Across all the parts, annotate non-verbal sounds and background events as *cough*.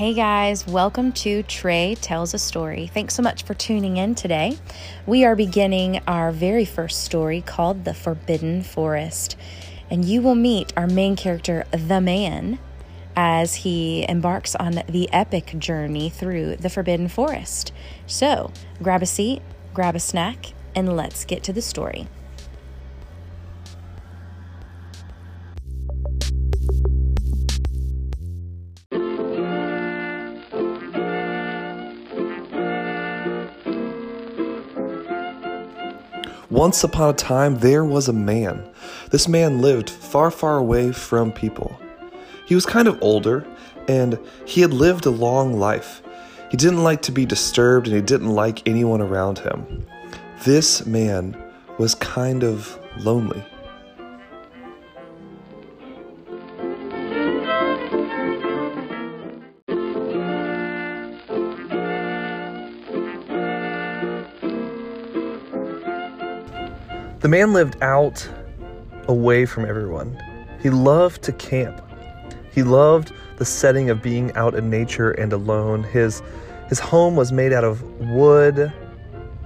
Hey guys, welcome to Trey Tells a Story. Thanks so much for tuning in today. We are beginning our very first story called The Forbidden Forest, and you will meet our main character, the man, as he embarks on the epic journey through the Forbidden Forest. So grab a seat, grab a snack, and let's get to the story. Once upon a time, there was a man. This man lived far, far away from people. He was kind of older, and he had lived a long life. He didn't like to be disturbed, and he didn't like anyone around him. This man was kind of lonely. The man lived out away from everyone. He loved to camp. He loved the setting of being out in nature and alone. His his home was made out of wood.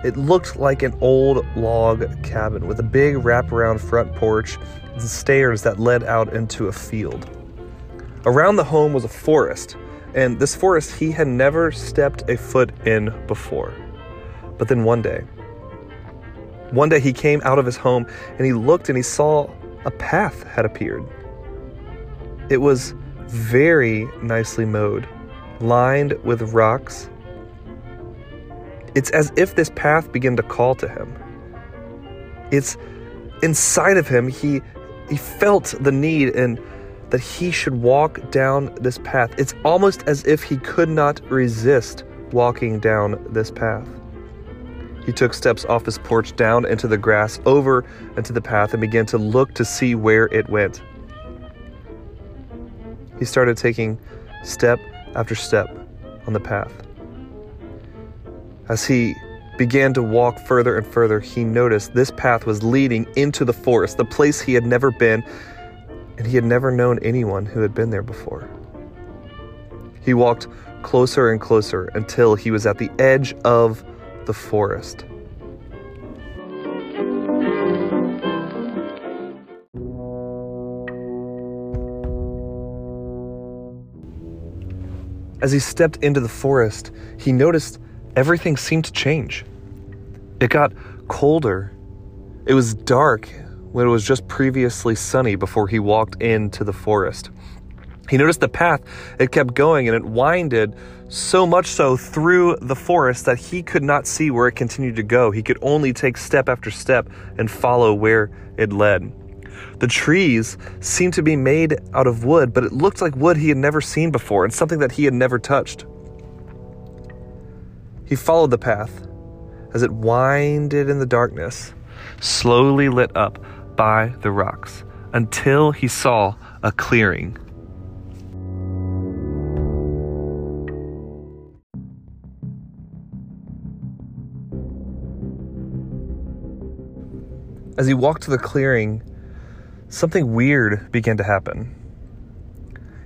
It looked like an old log cabin with a big wraparound front porch and stairs that led out into a field. Around the home was a forest, and this forest he had never stepped a foot in before. But then one day, one day he came out of his home and he looked and he saw a path had appeared. It was very nicely mowed, lined with rocks. It's as if this path began to call to him. It's inside of him he he felt the need and that he should walk down this path. It's almost as if he could not resist walking down this path. He took steps off his porch down into the grass, over into the path, and began to look to see where it went. He started taking step after step on the path. As he began to walk further and further, he noticed this path was leading into the forest, the place he had never been, and he had never known anyone who had been there before. He walked closer and closer until he was at the edge of the forest. As he stepped into the forest, he noticed everything seemed to change. It got colder. It was dark when it was just previously sunny before he walked into the forest. He noticed the path, it kept going and it winded so much so through the forest that he could not see where it continued to go. He could only take step after step and follow where it led. The trees seemed to be made out of wood, but it looked like wood he had never seen before and something that he had never touched. He followed the path as it winded in the darkness, slowly lit up by the rocks, until he saw a clearing. As he walked to the clearing, something weird began to happen.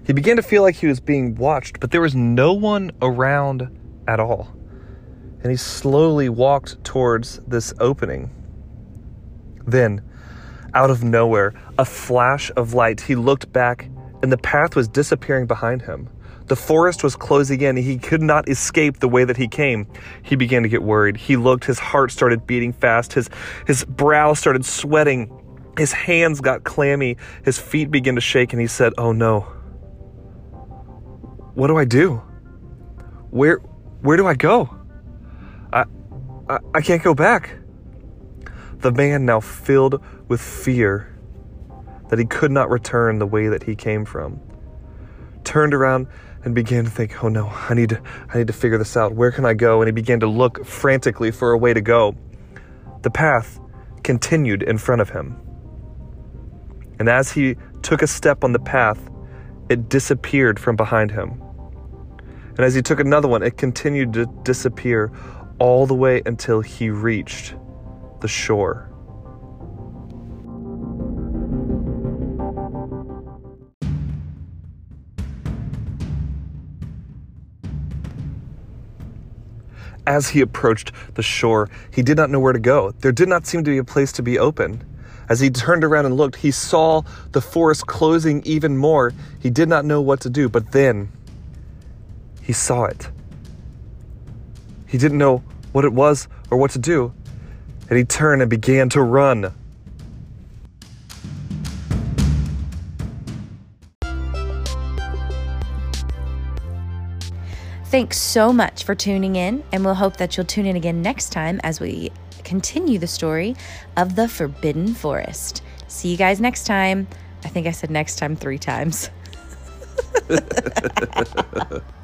He began to feel like he was being watched, but there was no one around at all. And he slowly walked towards this opening. Then, out of nowhere, a flash of light, he looked back, and the path was disappearing behind him. The forest was closing in. He could not escape the way that he came. He began to get worried. He looked, his heart started beating fast, his, his brow started sweating, his hands got clammy, his feet began to shake, and he said, Oh no. What do I do? Where where do I go? I, I, I can't go back. The man, now filled with fear that he could not return the way that he came from, turned around and began to think, "Oh no, I need to I need to figure this out. Where can I go?" And he began to look frantically for a way to go. The path continued in front of him. And as he took a step on the path, it disappeared from behind him. And as he took another one, it continued to disappear all the way until he reached the shore. As he approached the shore, he did not know where to go. There did not seem to be a place to be open. As he turned around and looked, he saw the forest closing even more. He did not know what to do, but then he saw it. He didn't know what it was or what to do, and he turned and began to run. Thanks so much for tuning in, and we'll hope that you'll tune in again next time as we continue the story of the Forbidden Forest. See you guys next time. I think I said next time three times. *laughs*